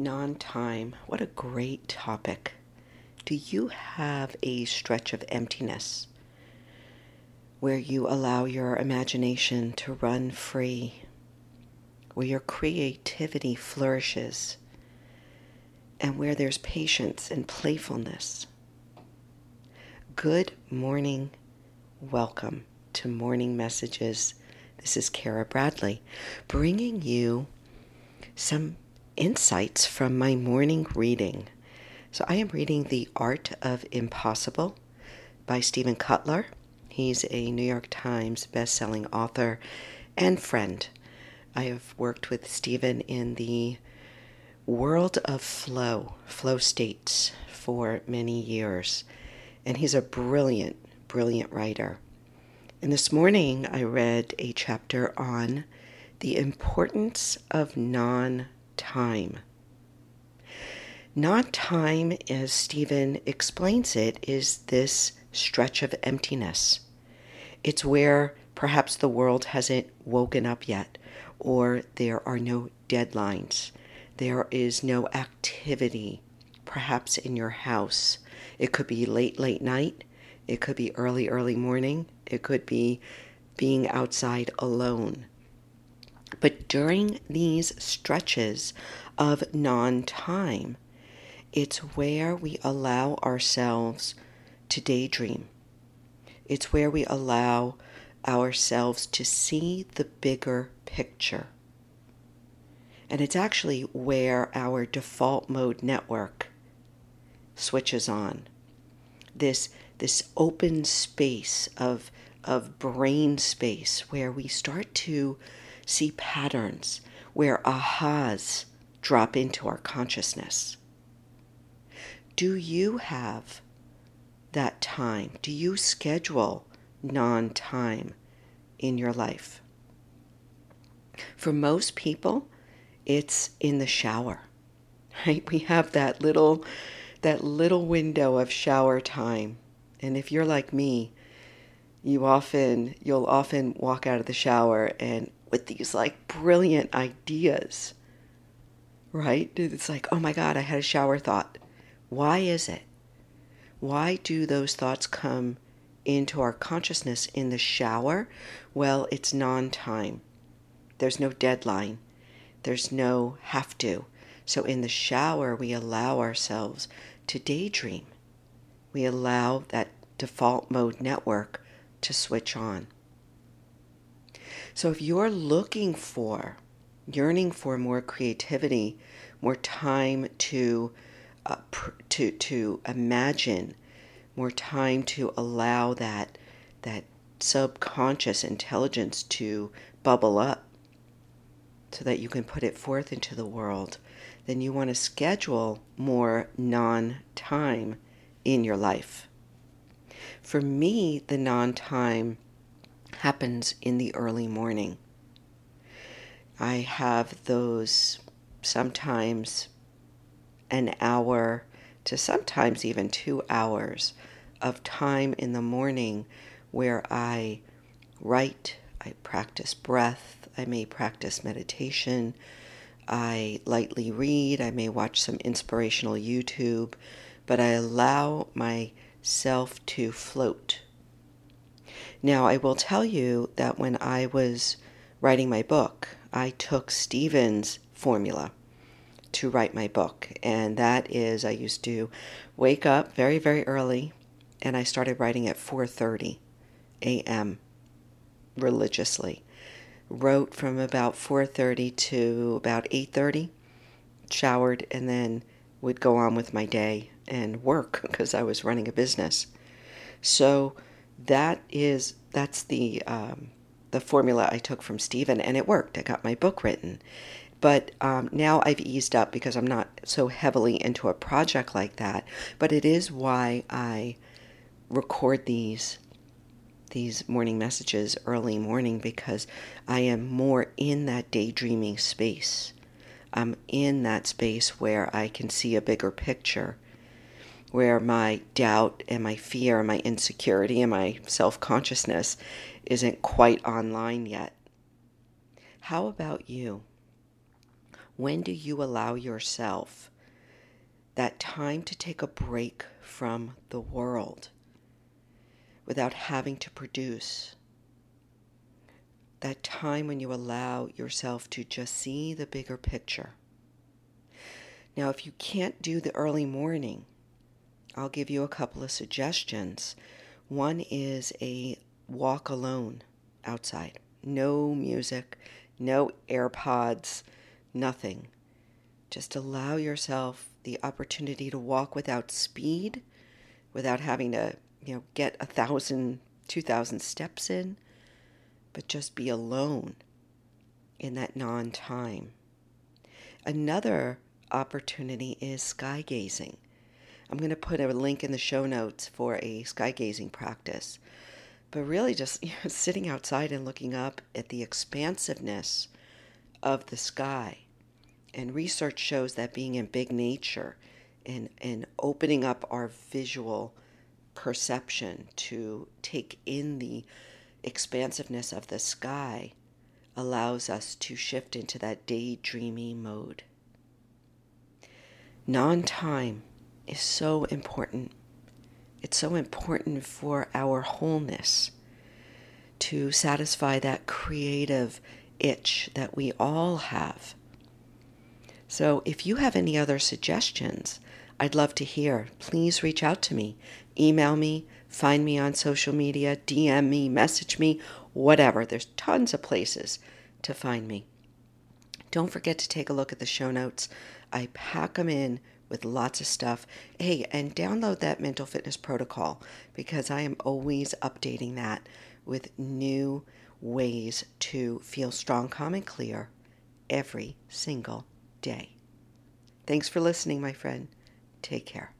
Non time. What a great topic. Do you have a stretch of emptiness where you allow your imagination to run free, where your creativity flourishes, and where there's patience and playfulness? Good morning. Welcome to Morning Messages. This is Cara Bradley bringing you some insights from my morning reading. So, I am reading The Art of Impossible by Steven Kotler. He's a New York Times bestselling author and friend. I have worked with Steven in the world of flow, flow states, for many years. And he's a brilliant, brilliant writer. And this morning I read a chapter on the importance of non time. Not time, as Steven explains it, is this stretch of emptiness. It's where perhaps the world hasn't woken up yet, or there are no deadlines, there is no activity, perhaps in your house. It could be late, late night, it could be early, early morning, it could be being outside alone. But during these stretches of non time, it's where we allow ourselves to daydream. It's where we allow ourselves to see the bigger picture. And it's actually where our default mode network switches on. This, this open space of, of brain space where we start to see patterns, where ahas drop into our consciousness. Do you have that time? Do you schedule non time in your life? For most people, it's in the shower. Right? We have that little that little window of shower time. And if you're like me, you often you'll often walk out of the shower and with these like brilliant ideas. Right? It's like, "Oh my god, I had a shower thought." Why is it? Why do those thoughts come into our consciousness in the shower? Well, it's non time. There's no deadline. There's no have to. So in the shower, we allow ourselves to daydream. We allow that default mode network to switch on. So if you're looking for, yearning for more creativity, more time to uh, pr- to to imagine, more time to allow that that subconscious intelligence to bubble up so that you can put it forth into the world, then you want to schedule more non time in your life. For me, the non time happens in the early morning. I have those sometimes an hour to sometimes even two hours of time in the morning where I write, I practice breath, I may practice meditation, I lightly read, I may watch some inspirational YouTube, but I allow myself to float. Now, I will tell you that when I was writing my book, I took Steven's formula to write my book. And that is I used to wake up very, very early and I started writing at 4:30 a.m. religiously. Wrote from about 4:30 to about 8:30, showered and then would go on with my day and work because I was running a business. So that is that's the um, the formula I took from Steven, and it worked. I got my book written, but um, now I've eased up because I'm not so heavily into a project like that. But it is why I record these these morning messages early morning because I am more in that daydreaming space. I'm in that space where I can see a bigger picture, where my doubt and my fear and my insecurity and my self consciousness isn't quite online yet. How about you? When do you allow yourself that time to take a break from the world without having to produce? That time when you allow yourself to just see the bigger picture. Now, if you can't do the early morning, I'll give you a couple of suggestions. One is a walk alone outside, no music, no AirPods, nothing. Just allow yourself the opportunity to walk without speed, without having to, you know, get a thousand, two thousand steps in, but just be alone in that non time. Another opportunity is sky gazing. I'm going to put a link in the show notes for a sky gazing practice. But really, just you know, sitting outside and looking up at the expansiveness of the sky. And research shows that being in big nature and, and opening up our visual perception to take in the expansiveness of the sky allows us to shift into that daydreamy mode. Non time is so important. It's so important for our wholeness to satisfy that creative itch that we all have. So, if you have any other suggestions, I'd love to hear. Please reach out to me. Email me, find me on social media, DM me, message me, whatever. There's tons of places to find me. Don't forget to take a look at the show notes. I pack them in with lots of stuff. Hey, and download that mental fitness protocol because I am always updating that with new ways to feel strong, calm, and clear every single day. Thanks for listening, my friend. Take care.